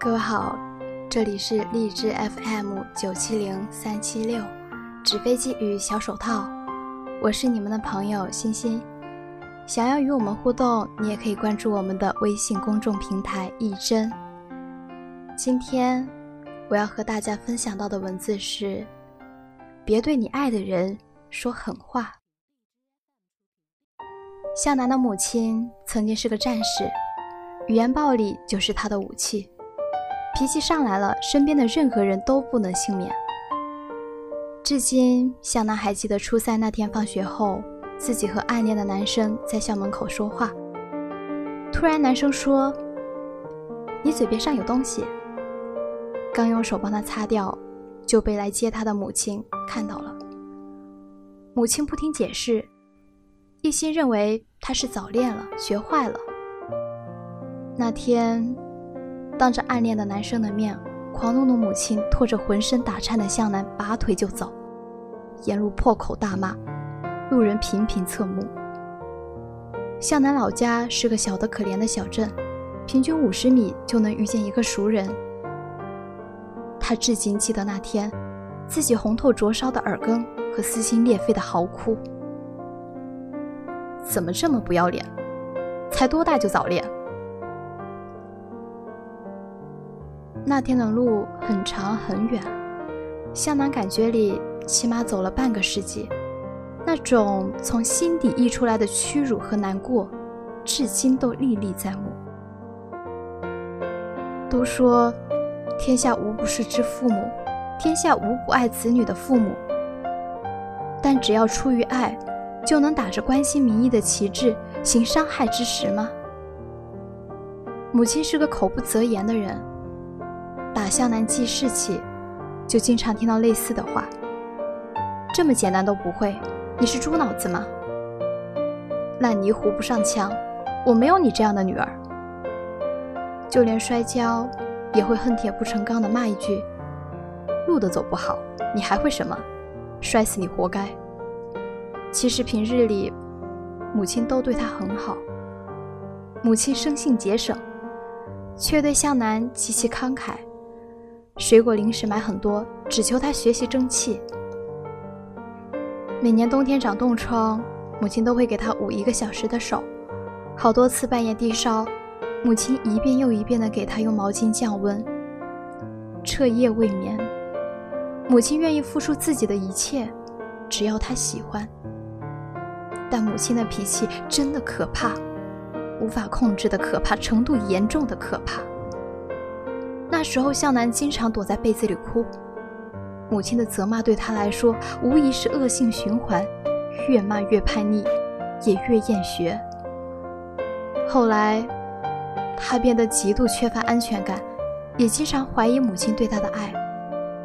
各位好，这里是荔枝 FM 九七零三七六，纸飞机与小手套，我是你们的朋友欣欣。想要与我们互动，你也可以关注我们的微信公众平台“一真”。今天我要和大家分享到的文字是：别对你爱的人说狠话。向南的母亲曾经是个战士，语言暴力就是她的武器。脾气上来了，身边的任何人都不能幸免。至今，向南还记得初三那天放学后。自己和暗恋的男生在校门口说话，突然男生说：“你嘴边上有东西。”刚用手帮他擦掉，就被来接他的母亲看到了。母亲不听解释，一心认为他是早恋了，学坏了。那天，当着暗恋的男生的面，狂怒的母亲拖着浑身打颤的向南拔腿就走，沿路破口大骂。路人频频侧目。向南老家是个小得可怜的小镇，平均五十米就能遇见一个熟人。他至今记得那天，自己红透灼烧的耳根和撕心裂肺的嚎哭。怎么这么不要脸？才多大就早恋？那天的路很长很远，向南感觉里起码走了半个世纪。那种从心底溢出来的屈辱和难过，至今都历历在目。都说天下无不是之父母，天下无不爱子女的父母。但只要出于爱，就能打着关心民意的旗帜行伤害之实吗？母亲是个口不择言的人，向南记事起，就经常听到类似的话。这么简单都不会。你是猪脑子吗？烂泥糊不上墙，我没有你这样的女儿。就连摔跤，也会恨铁不成钢的骂一句：“路都走不好，你还会什么？摔死你活该。”其实平日里，母亲都对他很好。母亲生性节省，却对向南极其慷慨，水果零食买很多，只求他学习争气。每年冬天长冻疮，母亲都会给他捂一个小时的手。好多次半夜低烧，母亲一遍又一遍地给他用毛巾降温。彻夜未眠，母亲愿意付出自己的一切，只要他喜欢。但母亲的脾气真的可怕，无法控制的可怕，程度严重的可怕。那时候，向南经常躲在被子里哭。母亲的责骂对他来说无疑是恶性循环，越骂越叛逆，也越厌学。后来，他变得极度缺乏安全感，也经常怀疑母亲对他的爱。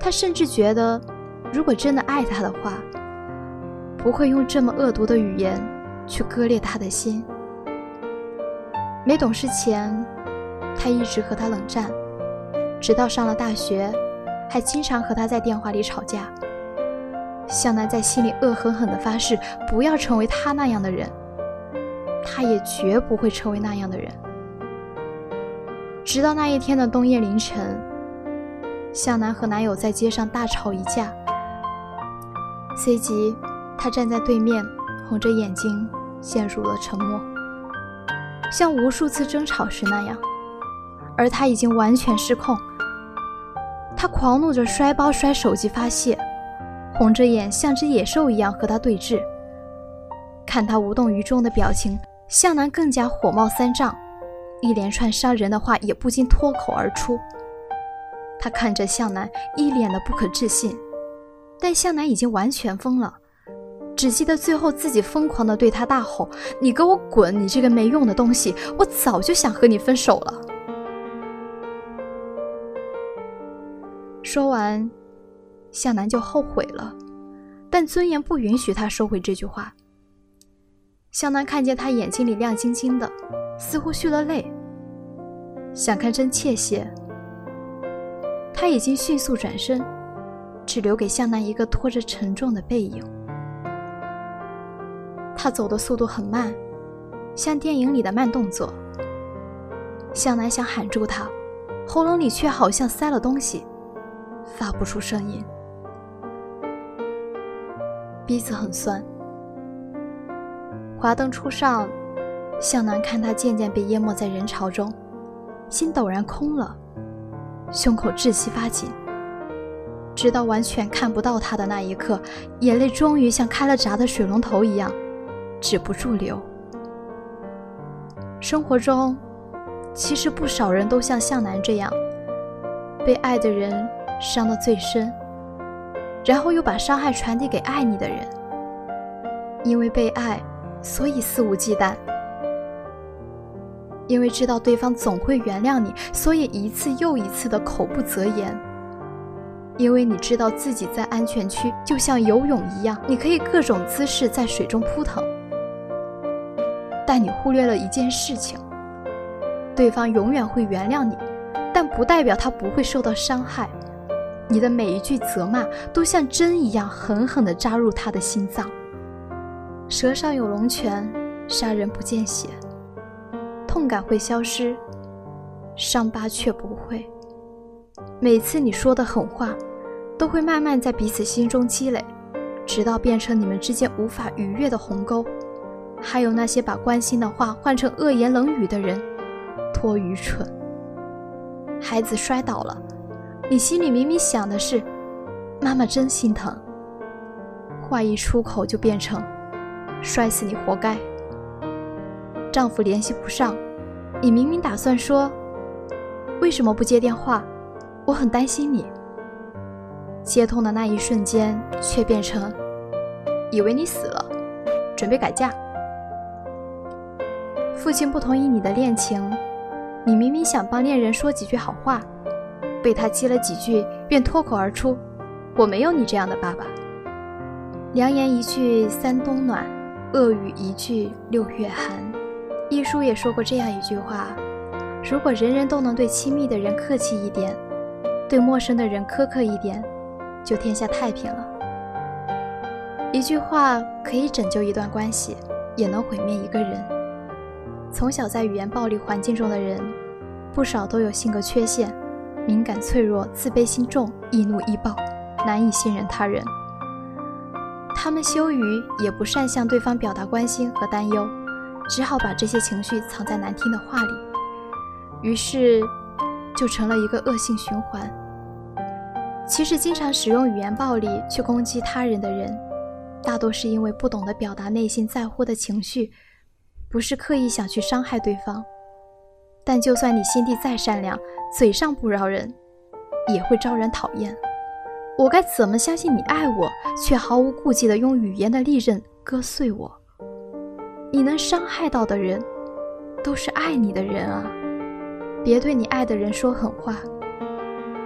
他甚至觉得，如果真的爱他的话，不会用这么恶毒的语言去割裂他的心。没懂事前，他一直和他冷战，直到上了大学。还经常和他在电话里吵架。向南在心里恶狠狠地发誓，不要成为他那样的人，他也绝不会成为那样的人。直到那一天的冬夜凌晨，向南和男友在街上大吵一架，随即他站在对面，红着眼睛陷入了沉默，像无数次争吵时那样，而他已经完全失控。他狂怒着摔包摔手机发泄，红着眼像只野兽一样和他对峙。看他无动于衷的表情，向南更加火冒三丈，一连串伤人的话也不禁脱口而出。他看着向南，一脸的不可置信，但向南已经完全疯了，只记得最后自己疯狂的对他大吼：“你给我滚！你这个没用的东西！我早就想和你分手了。”说完，向南就后悔了，但尊严不允许他收回这句话。向南看见他眼睛里亮晶晶的，似乎蓄了泪，想看真切些。他已经迅速转身，只留给向南一个拖着沉重的背影。他走的速度很慢，像电影里的慢动作。向南想喊住他，喉咙里却好像塞了东西，发不出声音。鼻子很酸。华灯初上，向南看他渐渐被淹没在人潮中，心陡然空了，胸口窒息发紧。直到完全看不到他的那一刻，眼泪终于像开了闸的水龙头一样，止不住流。生活中，其实不少人都像向南这样，被爱的人伤得最深，然后又把伤害传递给爱你的人。因为被爱，所以肆无忌惮；因为知道对方总会原谅你，所以一次又一次的口不择言。因为你知道自己在安全区，就像游泳一样，你可以各种姿势在水中扑腾。但你忽略了一件事情：对方永远会原谅你，但不代表他不会受到伤害。你的每一句责骂都像针一样狠狠地扎入他的心脏。舌上有龙泉，杀人不见血，痛感会消失，伤疤却不会。每次你说的狠话。都会慢慢在彼此心中积累，直到变成你们之间无法逾越的鸿沟。还有那些把关心的话换成恶言冷语的人，多愚蠢！孩子摔倒了，你心里明明想的是“妈妈真心疼”，话一出口就变成“摔死你活该”。丈夫联系不上，你明明打算说“为什么不接电话？我很担心你”。接通的那一瞬间，却变成以为你死了，准备改嫁。父亲不同意你的恋情，你明明想帮恋人说几句好话，被他激了几句，便脱口而出：“我没有你这样的爸爸。”良言一句三冬暖，恶语一句六月寒。一书也说过这样一句话：如果人人都能对亲密的人客气一点，对陌生的人苛刻一点。就天下太平了。一句话可以拯救一段关系，也能毁灭一个人。从小在语言暴力环境中的人，不少都有性格缺陷，敏感脆弱，自卑心重，易怒易暴，难以信任他人。他们羞于也不善向对方表达关心和担忧，只好把这些情绪藏在难听的话里，于是就成了一个恶性循环。其实，经常使用语言暴力去攻击他人的人，大多是因为不懂得表达内心在乎的情绪，不是刻意想去伤害对方。但就算你心地再善良，嘴上不饶人，也会招人讨厌。我该怎么相信你爱我，却毫无顾忌地用语言的利刃割碎我？你能伤害到的人，都是爱你的人啊！别对你爱的人说狠话。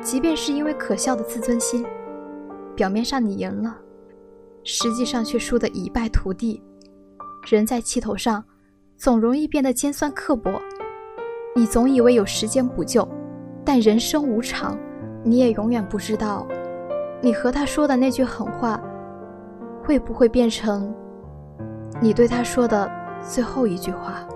即便是因为可笑的自尊心，表面上你赢了，实际上却输得一败涂地。人在气头上，总容易变得尖酸刻薄。你总以为有时间补救，但人生无常，你也永远不知道，你和他说的那句狠话，会不会变成你对他说的最后一句话。